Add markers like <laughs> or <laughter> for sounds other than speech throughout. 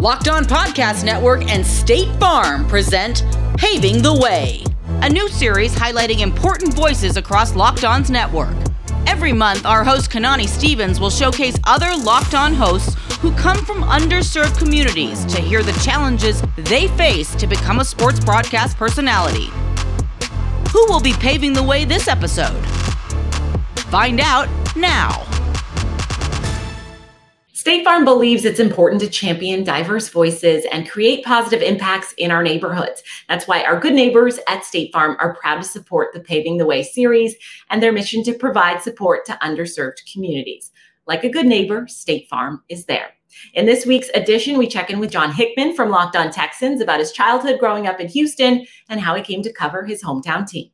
Locked On Podcast Network and State Farm present Paving the Way, a new series highlighting important voices across Locked On's network. Every month, our host Kanani Stevens will showcase other Locked On hosts who come from underserved communities to hear the challenges they face to become a sports broadcast personality. Who will be paving the way this episode? Find out now. State Farm believes it's important to champion diverse voices and create positive impacts in our neighborhoods. That's why our good neighbors at State Farm are proud to support the Paving the Way series and their mission to provide support to underserved communities. Like a good neighbor, State Farm is there. In this week's edition, we check in with John Hickman from Locked On Texans about his childhood growing up in Houston and how he came to cover his hometown team.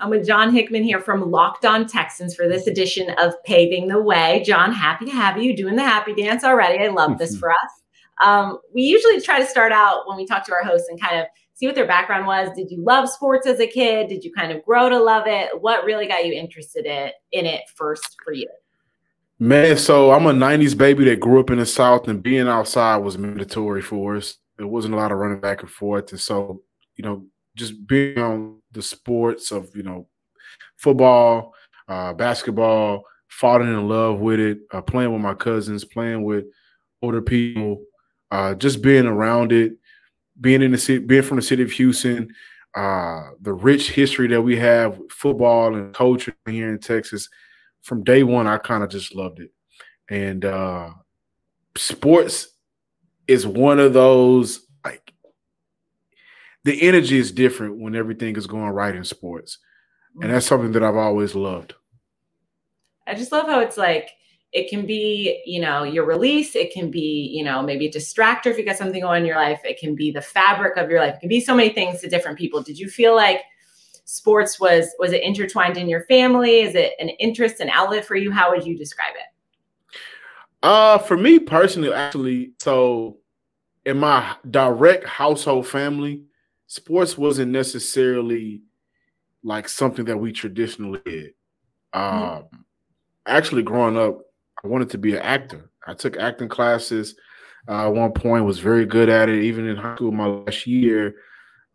I'm with John Hickman here from Locked On Texans for this edition of Paving the Way. John, happy to have you doing the happy dance already. I love this for us. Um, we usually try to start out when we talk to our hosts and kind of see what their background was. Did you love sports as a kid? Did you kind of grow to love it? What really got you interested in, in it first for you? Man, so I'm a 90s baby that grew up in the South, and being outside was mandatory for us. There wasn't a lot of running back and forth. And so, you know, just being on the sports of you know football, uh, basketball, falling in love with it, uh, playing with my cousins, playing with older people, uh, just being around it, being in the city, being from the city of Houston, uh, the rich history that we have with football and culture here in Texas. From day one, I kind of just loved it, and uh, sports is one of those the energy is different when everything is going right in sports. And that's something that I've always loved. I just love how it's like it can be, you know, your release, it can be, you know, maybe a distractor if you got something going on in your life, it can be the fabric of your life. It can be so many things to different people. Did you feel like sports was was it intertwined in your family? Is it an interest, an outlet for you? How would you describe it? Uh for me personally, actually, so in my direct household family, sports wasn't necessarily like something that we traditionally did. Mm-hmm. Um, mm-hmm. Actually, growing up, I wanted to be an actor. I took acting classes. Uh, at one point, was very good at it. Even in high school, my last year,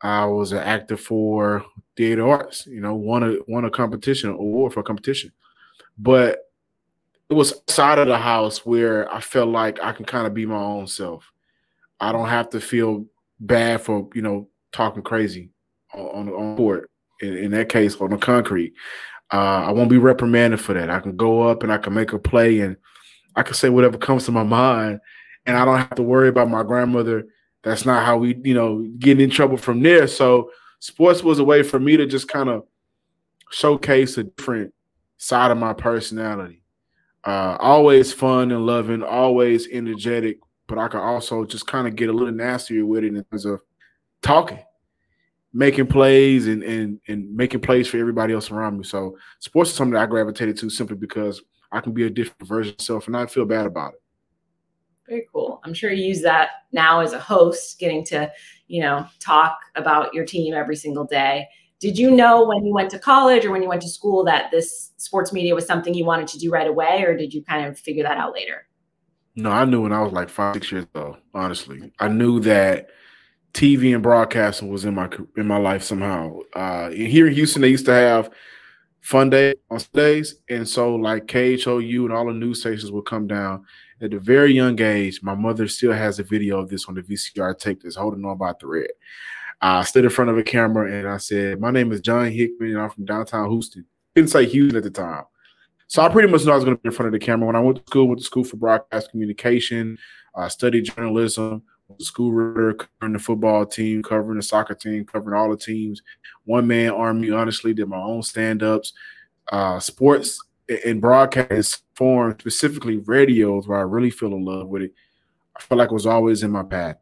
I was an actor for theater arts. You know, won a won a competition award for a competition, but it was outside of the house where I felt like I can kind of be my own self. I don't have to feel bad for you know talking crazy on on court. In, in that case, on the concrete, uh, I won't be reprimanded for that. I can go up and I can make a play and I can say whatever comes to my mind, and I don't have to worry about my grandmother. That's not how we, you know, get in trouble from there. So sports was a way for me to just kind of showcase a different side of my personality. Uh, always fun and loving, always energetic, but I can also just kind of get a little nastier with it in terms of talking, making plays, and and and making plays for everybody else around me. So sports is something that I gravitated to simply because I can be a different version of myself and I feel bad about it. Very cool. I'm sure you use that now as a host, getting to, you know, talk about your team every single day. Did you know when you went to college or when you went to school that this sports media was something you wanted to do right away, or did you kind of figure that out later? No, I knew when I was like five, six years old. Honestly, I knew that TV and broadcasting was in my in my life somehow. Uh, here in Houston, they used to have fun day on Sundays, and so like KHOU and all the news stations would come down. At a very young age, my mother still has a video of this on the VCR tape that's holding on by thread. I stood in front of a camera and I said, "My name is John Hickman, and I'm from downtown Houston." Didn't say Houston at the time, so I pretty much knew I was going to be in front of the camera. When I went to school, went to school for broadcast communication. I studied journalism school reporter, covering the football team, covering the soccer team, covering all the teams. One man army, honestly, did my own stand ups. Uh, sports and broadcast form, specifically radios, where I really fell in love with it. I felt like it was always in my path.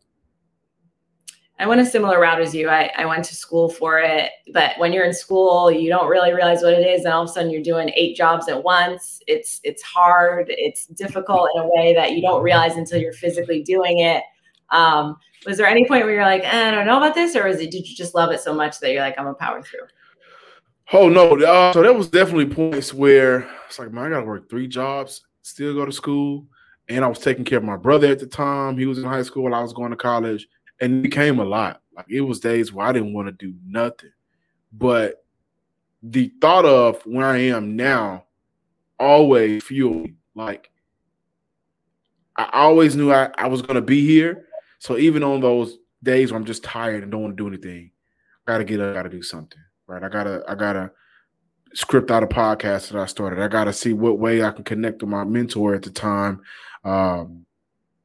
I went a similar route as you. I, I went to school for it, but when you're in school, you don't really realize what it is, and all of a sudden you're doing eight jobs at once. It's it's hard. It's difficult in a way that you don't realize until you're physically doing it. Um, was there any point where you're like, eh, I don't know about this, or is it did you just love it so much that you're like, I'm a power through? Oh no! Uh, so there was definitely points where it's like, man, I gotta work three jobs, still go to school, and I was taking care of my brother at the time. He was in high school while I was going to college, and it became a lot. Like it was days where I didn't want to do nothing. But the thought of where I am now always fueled. Like I always knew I, I was gonna be here. So even on those days where I'm just tired and don't want to do anything, I gotta get up, I gotta do something. Right. I gotta I gotta script out a podcast that I started. I gotta see what way I can connect with my mentor at the time, um,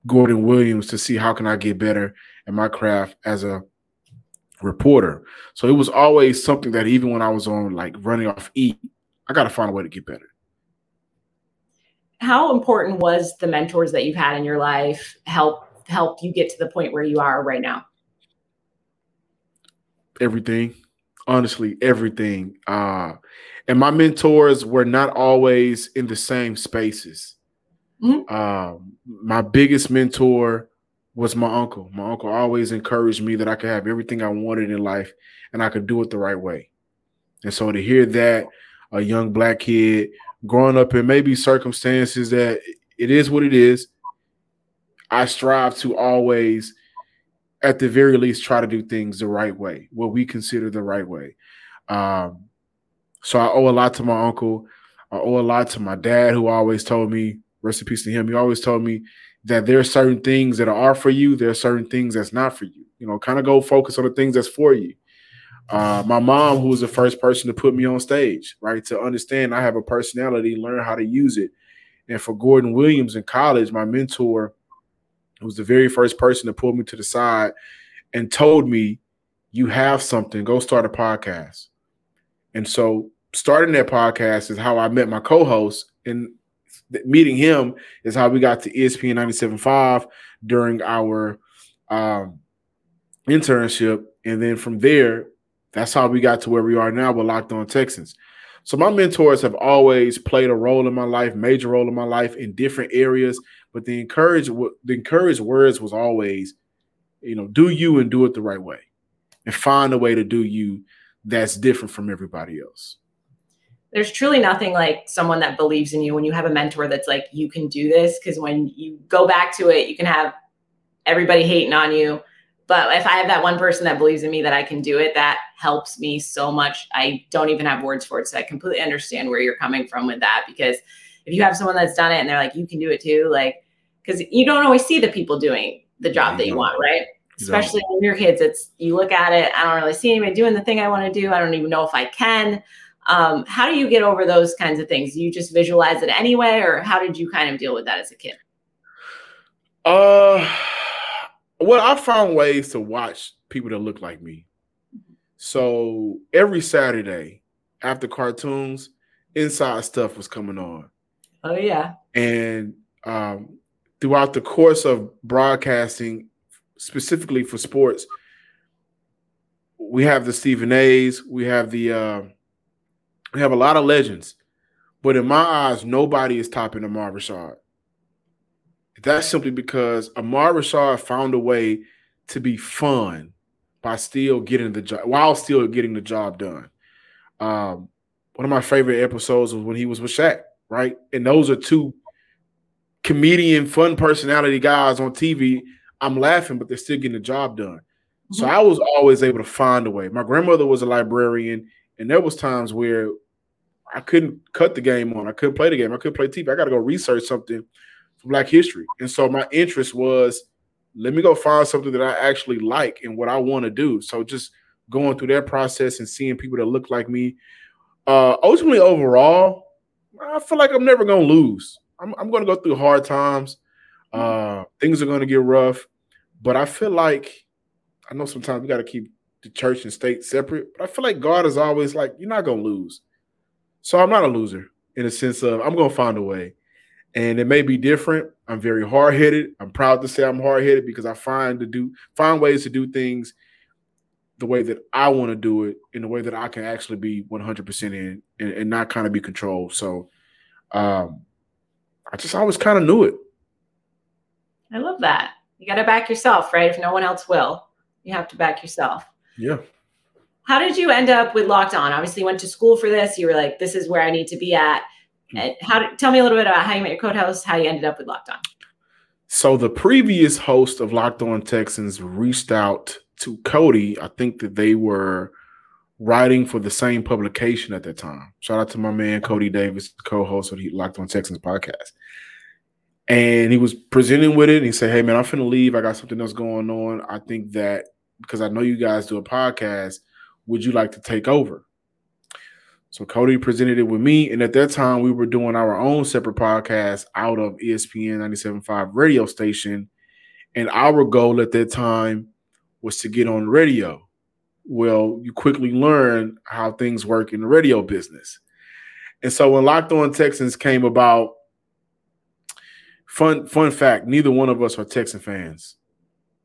Gordon Williams, to see how can I get better at my craft as a reporter. So it was always something that even when I was on like running off E, I got to find a way to get better. How important was the mentors that you've had in your life help help you get to the point where you are right now? Everything. Honestly, everything. Uh and my mentors were not always in the same spaces. Mm-hmm. Uh, my biggest mentor was my uncle. My uncle always encouraged me that I could have everything I wanted in life and I could do it the right way. And so to hear that, a young black kid growing up in maybe circumstances that it is what it is, I strive to always, at the very least, try to do things the right way, what we consider the right way. Um, so I owe a lot to my uncle. I owe a lot to my dad, who always told me, rest in peace to him. He always told me that there are certain things that are for you, there are certain things that's not for you. You know, kind of go focus on the things that's for you. Uh, my mom, who was the first person to put me on stage, right, to understand I have a personality, learn how to use it. And for Gordon Williams in college, my mentor, was the very first person to pull me to the side and told me, "You have something. Go start a podcast." And so, starting that podcast is how I met my co-host, and meeting him is how we got to ESPN 97.5 during our um, internship. And then from there, that's how we got to where we are now with Locked On Texans. So my mentors have always played a role in my life, major role in my life in different areas. But the encouraged the encouraged words was always, you know, do you and do it the right way, and find a way to do you that's different from everybody else. There's truly nothing like someone that believes in you when you have a mentor that's like you can do this because when you go back to it you can have everybody hating on you. But if i have that one person that believes in me that i can do it that helps me so much. I don't even have words for it so i completely understand where you're coming from with that because if you have someone that's done it and they're like you can do it too like because you don't always see the people doing the job that you want right especially when you're kids it's you look at it i don't really see anybody doing the thing i want to do i don't even know if i can um, how do you get over those kinds of things? Do you just visualize it anyway, or how did you kind of deal with that as a kid? Uh, well, I found ways to watch people that look like me. So every Saturday after cartoons, inside stuff was coming on. Oh yeah. And um, throughout the course of broadcasting, specifically for sports, we have the Stephen A's, we have the uh, we have a lot of legends, but in my eyes, nobody is topping Ahmad Rashad. That's simply because Ahmad Rashad found a way to be fun by still getting the job while still getting the job done. Um, one of my favorite episodes was when he was with Shaq, right? And those are two comedian, fun personality guys on TV. I'm laughing, but they're still getting the job done. Mm-hmm. So I was always able to find a way. My grandmother was a librarian. And there was times where I couldn't cut the game on. I couldn't play the game. I couldn't play TV. I got to go research something for Black history. And so my interest was, let me go find something that I actually like and what I want to do. So just going through that process and seeing people that look like me. Uh, ultimately, overall, I feel like I'm never gonna lose. I'm, I'm gonna go through hard times. Uh, things are gonna get rough, but I feel like I know sometimes we got to keep the church and state separate, but I feel like God is always like, you're not gonna lose. So I'm not a loser in a sense of I'm gonna find a way. And it may be different. I'm very hard-headed. I'm proud to say I'm hard-headed because I find to do find ways to do things the way that I want to do it in the way that I can actually be 100% in and, and not kind of be controlled. So um, I just always kind of knew it. I love that. You got to back yourself, right? If no one else will, you have to back yourself. Yeah. How did you end up with Locked On? Obviously, you went to school for this. You were like, "This is where I need to be at." Hmm. And how? Tell me a little bit about how you met your co-host, how you ended up with Locked On. So the previous host of Locked On Texans reached out to Cody. I think that they were writing for the same publication at that time. Shout out to my man Cody Davis, co-host of the Locked On Texans podcast. And he was presenting with it. And he said, Hey man, I'm finna leave. I got something else going on. I think that because I know you guys do a podcast, would you like to take over? So Cody presented it with me. And at that time, we were doing our own separate podcast out of ESPN 97.5 radio station. And our goal at that time was to get on radio well, you quickly learn how things work in the radio business. And so when Locked On Texans came about, fun fun fact, neither one of us are Texan fans.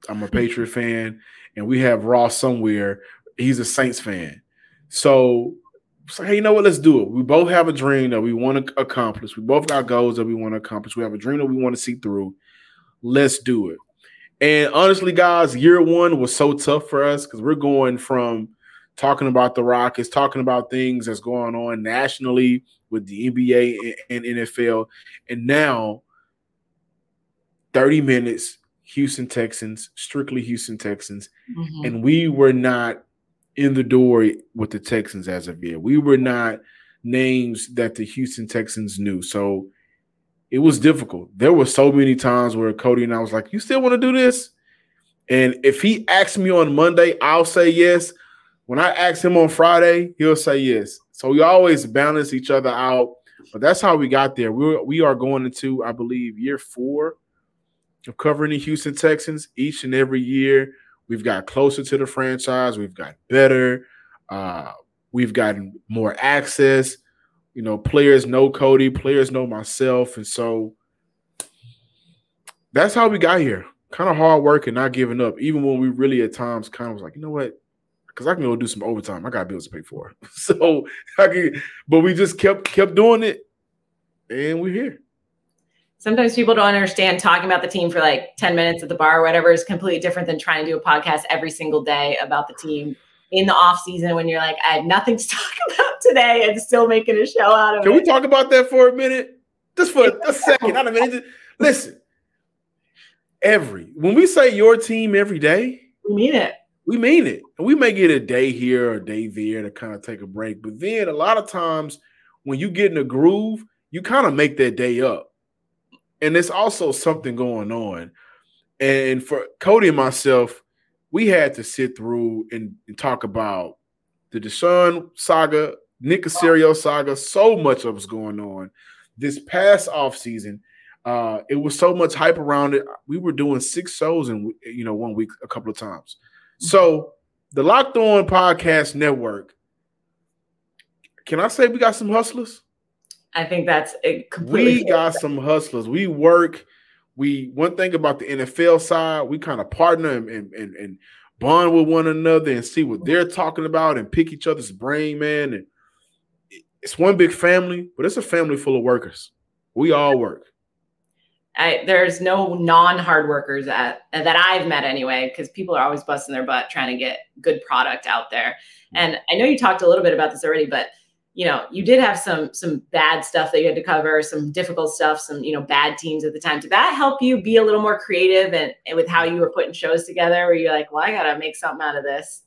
I'm a Patriot <laughs> fan, and we have Ross somewhere. He's a Saints fan. So, so hey, you know what? Let's do it. We both have a dream that we want to accomplish. We both got goals that we want to accomplish. We have a dream that we want to see through. Let's do it. And honestly, guys, year one was so tough for us because we're going from talking about the Rockets, talking about things that's going on nationally with the NBA and NFL, and now 30 minutes, Houston Texans, strictly Houston Texans. Mm-hmm. And we were not in the door with the Texans as of yet. We were not names that the Houston Texans knew. So it was difficult. There were so many times where Cody and I was like, "You still want to do this?" And if he asks me on Monday, I'll say yes. When I ask him on Friday, he'll say yes. So we always balance each other out. But that's how we got there. We we are going into, I believe, year four of covering the Houston Texans. Each and every year, we've got closer to the franchise. We've got better. Uh, we've gotten more access you know, players know Cody, players know myself, and so that's how we got here. Kind of hard work and not giving up, even when we really at times kind of was like, you know what? Because I can go do some overtime. I got bills to pay for. <laughs> so I can, but we just kept kept doing it, and we're here. Sometimes people don't understand talking about the team for like 10 minutes at the bar or whatever is completely different than trying to do a podcast every single day about the team in the off season when you're like, I had nothing to <laughs> talk about today and still making a show out of Can it. Can we talk about that for a minute? Just for a <laughs> second, not a minute. Listen, every when we say your team every day, we mean it. We mean it. And we may get a day here or a day there to kind of take a break. But then a lot of times when you get in a groove, you kind of make that day up. And there's also something going on. And for Cody and myself, we had to sit through and, and talk about the Deshaun saga, Nick Caserio saga, so much of what's going on. This past off season, uh, it was so much hype around it. We were doing six shows in you know one week a couple of times. Mm-hmm. So the Locked On Podcast Network. Can I say we got some hustlers? I think that's a completely. We got some hustlers. We work we one thing about the NFL side, we kind of partner and, and, and bond with one another and see what they're talking about and pick each other's brain, man. And it's one big family, but it's a family full of workers. We all work. I, there's no non-hard workers at, that I've met anyway, because people are always busting their butt trying to get good product out there. Mm. And I know you talked a little bit about this already, but you know, you did have some some bad stuff that you had to cover, some difficult stuff, some you know bad teams at the time. Did that help you be a little more creative and, and with how you were putting shows together? Where you're like, well, I gotta make something out of this.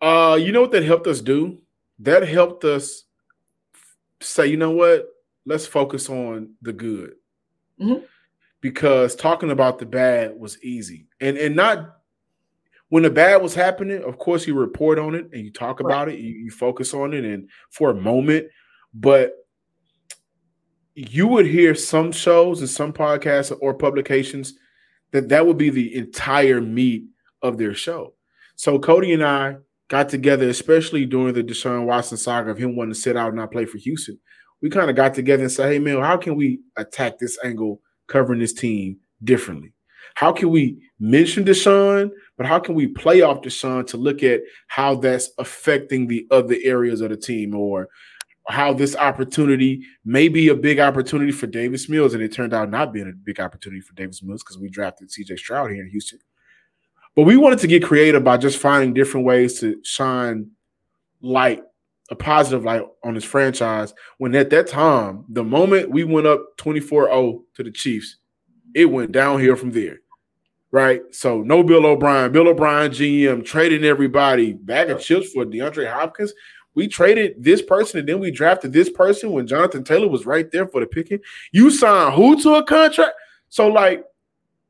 Uh, you know what that helped us do? That helped us say, you know what? Let's focus on the good. Mm-hmm. Because talking about the bad was easy, and and not when the bad was happening, of course, you report on it and you talk about it, you, you focus on it, and for a moment, but you would hear some shows and some podcasts or publications that that would be the entire meat of their show. So Cody and I got together, especially during the Deshaun Watson saga of him wanting to sit out and not play for Houston. We kind of got together and said, "Hey man, how can we attack this angle covering this team differently? How can we mention Deshaun, but how can we play off Deshaun to look at how that's affecting the other areas of the team or how this opportunity may be a big opportunity for Davis Mills, and it turned out not being a big opportunity for Davis Mills because we drafted CJ Stroud here in Houston. But we wanted to get creative by just finding different ways to shine light, a positive light on this franchise. When at that time, the moment we went up 24 0 to the Chiefs, it went downhill from there. Right. So no Bill O'Brien. Bill O'Brien, GM, trading everybody bag of chips for DeAndre Hopkins. We traded this person and then we drafted this person when Jonathan Taylor was right there for the picking. You signed who to a contract? So, like,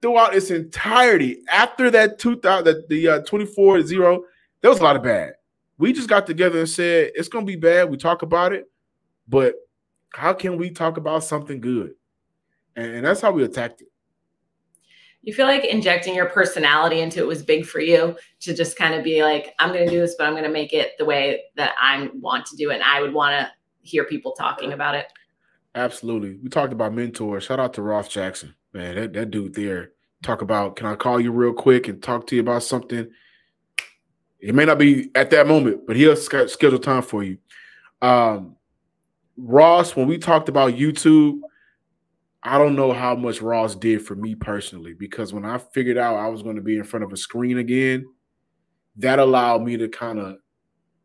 throughout its entirety, after that 2000, the uh, 24 0, there was a lot of bad. We just got together and said, it's going to be bad. We talk about it, but how can we talk about something good? And, that's how we attacked it. You feel like injecting your personality into it was big for you to just kind of be like, I'm going to do this, but I'm going to make it the way that I want to do it. And I would want to hear people talking about it. Absolutely. We talked about mentors. Shout out to Ross Jackson. Man, that, that dude there. Talk about, can I call you real quick and talk to you about something? It may not be at that moment, but he'll schedule time for you. Um, Ross, when we talked about YouTube, I don't know how much Ross did for me personally because when I figured out I was going to be in front of a screen again, that allowed me to kind of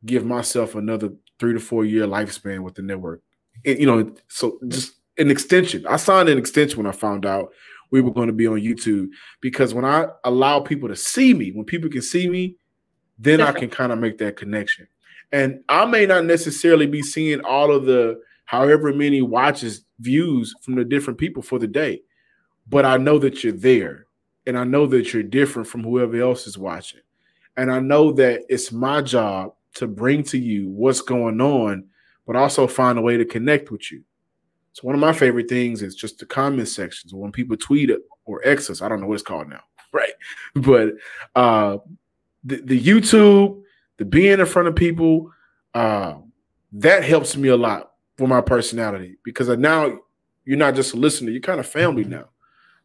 give myself another three to four year lifespan with the network. And, you know, so just an extension. I signed an extension when I found out we were going to be on YouTube because when I allow people to see me, when people can see me, then I can kind of make that connection. And I may not necessarily be seeing all of the however many watches, views from the different people for the day, but I know that you're there and I know that you're different from whoever else is watching. And I know that it's my job to bring to you what's going on, but also find a way to connect with you. So one of my favorite things is just the comment sections when people tweet or X us. I don't know what it's called now, <laughs> right? But uh, the, the YouTube, the being in front of people, uh, that helps me a lot my personality because now you're not just a listener, you're kind of family now.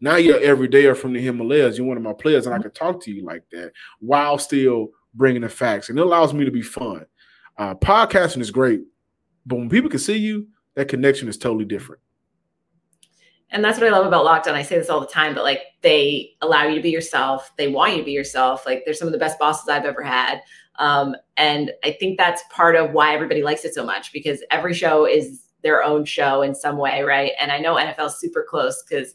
Now you're every day from the Himalayas. You're one of my players, and I can talk to you like that while still bringing the facts. And it allows me to be fun. Uh, podcasting is great, but when people can see you, that connection is totally different. And that's what I love about Locked On. I say this all the time, but like they allow you to be yourself. They want you to be yourself. Like they're some of the best bosses I've ever had. Um, and I think that's part of why everybody likes it so much because every show is their own show in some way, right? And I know NFL's super close because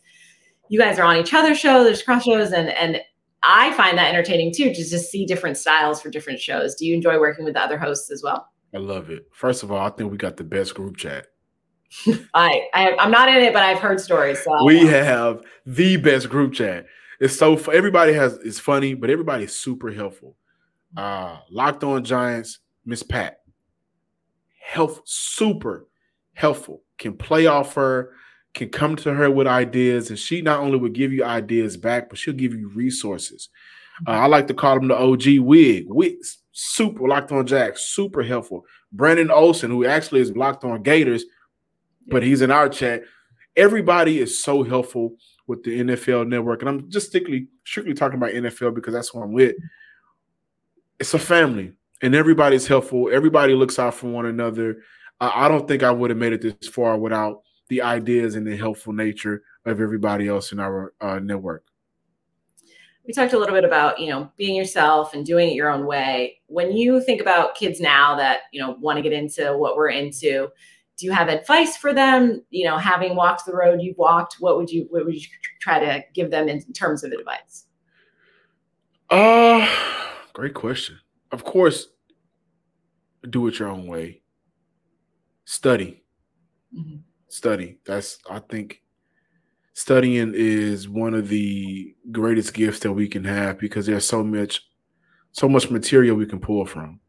you guys are on each other's show. There's cross shows, and and I find that entertaining too, just to just see different styles for different shows. Do you enjoy working with the other hosts as well? I love it. First of all, I think we got the best group chat. <laughs> I, I am not in it, but I've heard stories. So we have the best group chat. It's so everybody has is funny, but everybody's super helpful. Uh, Locked On Giants, Miss Pat, health super helpful. Can play off her, can come to her with ideas, and she not only will give you ideas back, but she'll give you resources. Uh, I like to call him the OG Wig. Wig, super locked on Jack, super helpful. Brandon Olson, who actually is locked on Gators, but he's in our chat. Everybody is so helpful with the NFL network. And I'm just strictly strictly talking about NFL because that's what I'm with it's a family and everybody's helpful. Everybody looks out for one another. I don't think I would have made it this far without the ideas and the helpful nature of everybody else in our uh, network. We talked a little bit about you know being yourself and doing it your own way. When you think about kids now that you know want to get into what we're into, do you have advice for them? You know, having walked the road you've walked, what would you what would you try to give them in terms of advice? Uh Great question. Of course, do it your own way. Study. Mm-hmm. Study. That's, I think, studying is one of the greatest gifts that we can have because there's so much, so much material we can pull from.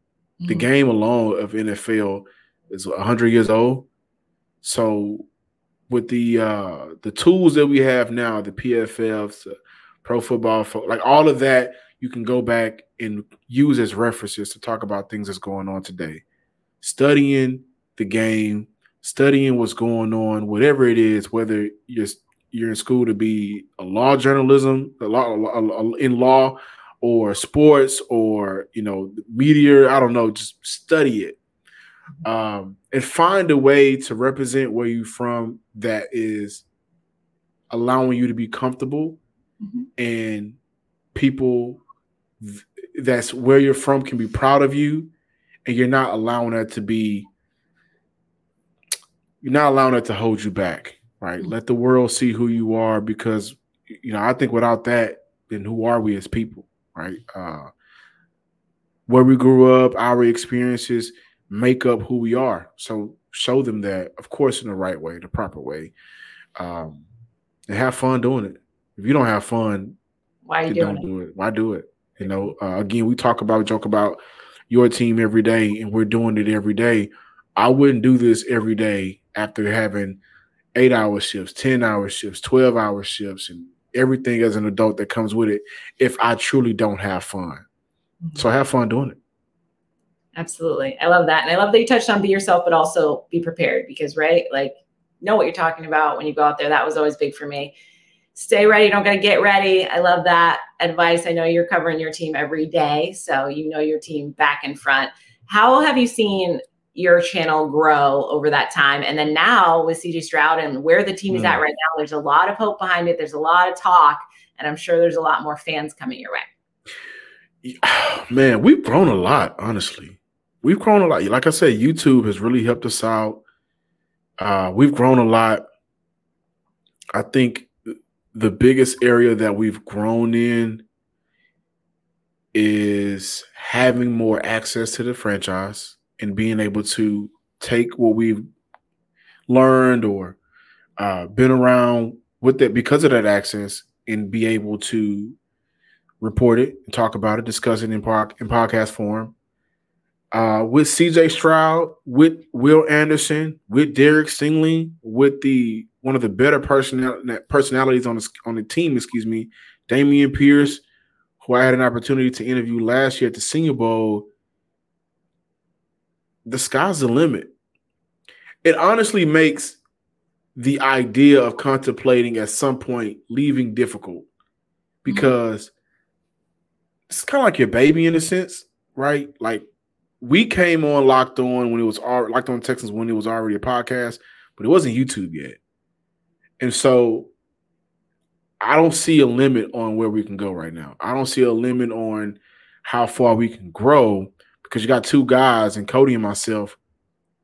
Mm-hmm. The game alone of NFL is 100 years old. So, with the uh the tools that we have now, the PFFs, Pro Football, like all of that you can go back and use as references to talk about things that's going on today. Studying the game, studying what's going on, whatever it is, whether you're you're in school to be a law journalism, a law in law, or sports, or you know media. I don't know. Just study it, um, and find a way to represent where you're from that is allowing you to be comfortable, mm-hmm. and people that's where you're from can be proud of you and you're not allowing that to be you're not allowing that to hold you back right mm-hmm. let the world see who you are because you know, I think without that, then who are we as people, right? Uh, where we grew up, our experiences make up who we are. So show them that, of course, in the right way, the proper way, um, and have fun doing it. If you don't have fun, why are you doing don't it? do it? Why do it? You know, uh, again, we talk about joke about your team every day, and we're doing it every day. I wouldn't do this every day after having eight hour shifts, 10 hour shifts, 12 hour shifts, and everything as an adult that comes with it if I truly don't have fun. Mm-hmm. So have fun doing it. Absolutely. I love that. And I love that you touched on be yourself, but also be prepared because, right? Like, know what you're talking about when you go out there. That was always big for me. Stay ready. Don't gotta get ready. I love that advice. I know you're covering your team every day. So you know your team back and front. How have you seen your channel grow over that time? And then now with CJ Stroud and where the team is mm. at right now, there's a lot of hope behind it. There's a lot of talk, and I'm sure there's a lot more fans coming your way. <sighs> Man, we've grown a lot, honestly we've grown a lot. Like I said, YouTube has really helped us out. Uh, we've grown a lot. I think the biggest area that we've grown in is having more access to the franchise and being able to take what we've learned or uh, been around with it because of that access and be able to report it and talk about it, discuss it in, in podcast form, uh, with CJ Stroud, with Will Anderson, with Derek Stingley, with the one of the better personal personalities on the on the team, excuse me, Dameon Pierce, who I had an opportunity to interview last year at the Senior Bowl. The sky's the limit. It honestly makes the idea of contemplating at some point leaving difficult because mm-hmm. it's kind of like your baby in a sense, right? Like we came on Locked On when it was all Locked On Texans when it was already a podcast, but it wasn't YouTube yet. And so I don't see a limit on where we can go right now. I don't see a limit on how far we can grow because you got two guys and Cody and myself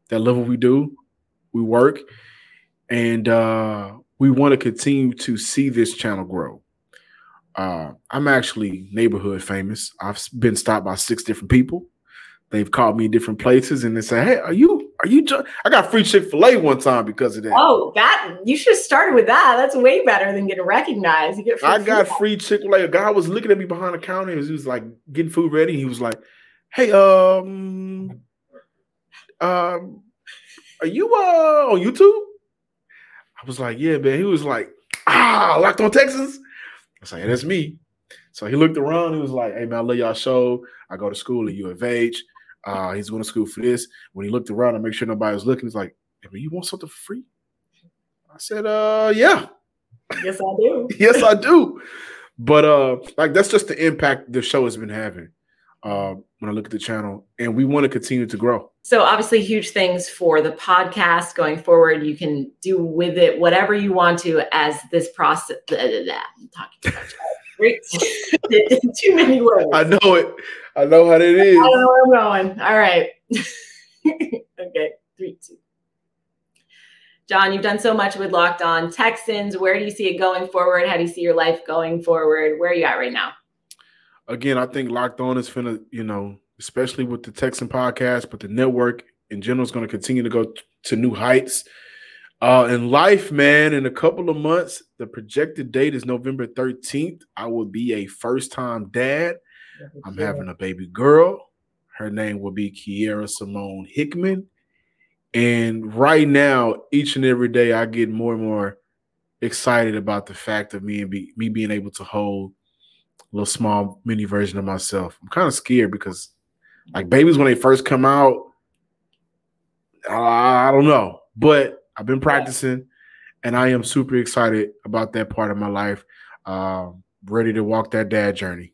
that love what we do. We work and uh, we want to continue to see this channel grow. Uh, I'm actually neighborhood famous. I've been stopped by six different people. They've called me different places and they say, "Hey, are you are you?" I got free Chick Fil A one time because of that. Oh, that you should have started with that. That's way better than getting recognized. You get I got free Chick Fil A. A guy was looking at me behind the counter. He was like getting food ready. He was like, "Hey, um, um, are you uh on YouTube?" I was like, "Yeah, man." He was like, "Ah, locked on Texas." I was like, yeah, "That's me." So he looked around. He was like, "Hey man, I love y'all show. I go to school at U of H. Uh, he's going to school for this. When he looked around and make sure nobody was looking, he's like, hey, you want something free? I said, uh, yeah. Yes, I do. <laughs> yes, I do. But uh, like that's just the impact the show has been having. Uh, when I look at the channel, and we want to continue to grow. So obviously, huge things for the podcast going forward. You can do with it whatever you want to as this process. Blah, blah, blah. I'm talking too much. <laughs> <laughs> Too many words. I know it. I know how it is. I know where I'm going. All right. <laughs> okay. Three, two. John, you've done so much with Locked On Texans. Where do you see it going forward? How do you see your life going forward? Where are you at right now? Again, I think Locked On is gonna, you know, especially with the Texan podcast, but the network in general is going to continue to go to new heights. Uh, in life, man, in a couple of months, the projected date is November 13th. I will be a first time dad. I'm having a baby girl. Her name will be Kiera Simone Hickman. And right now, each and every day, I get more and more excited about the fact of me and be, me being able to hold a little small mini version of myself. I'm kind of scared because, like, babies when they first come out, I, I don't know, but I've been practicing, and I am super excited about that part of my life. Um, ready to walk that dad journey.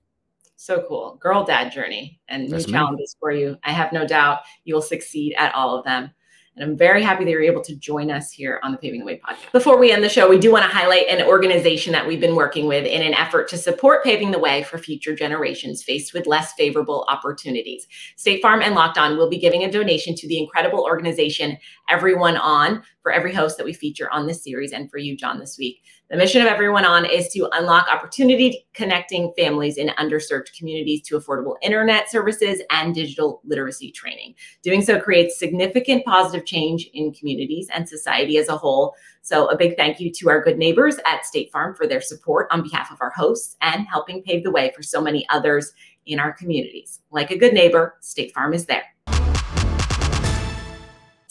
So cool. Girl dad journey and new challenges for you. I have no doubt you will succeed at all of them. And I'm very happy that you're able to join us here on the Paving the Way podcast. Before we end the show, we do want to highlight an organization that we've been working with in an effort to support paving the way for future generations faced with less favorable opportunities. State Farm and Locked On will be giving a donation to the incredible organization Everyone On for every host that we feature on this series and for you, John, this week. The mission of Everyone On is to unlock opportunity connecting families in underserved communities to affordable internet services and digital literacy training. Doing so creates significant positive change in communities and society as a whole. So, a big thank you to our good neighbors at State Farm for their support on behalf of our hosts and helping pave the way for so many others in our communities. Like a good neighbor, State Farm is there.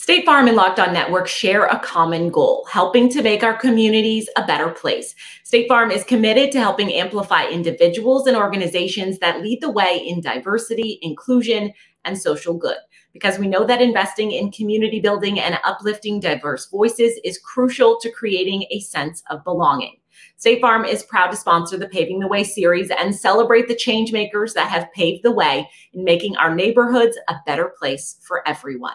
State Farm and Locked On Network share a common goal, helping to make our communities a better place. State Farm is committed to helping amplify individuals and organizations that lead the way in diversity, inclusion, and social good. Because we know that investing in community building and uplifting diverse voices is crucial to creating a sense of belonging. State Farm is proud to sponsor the Paving the Way series and celebrate the change makers that have paved the way in making our neighborhoods a better place for everyone.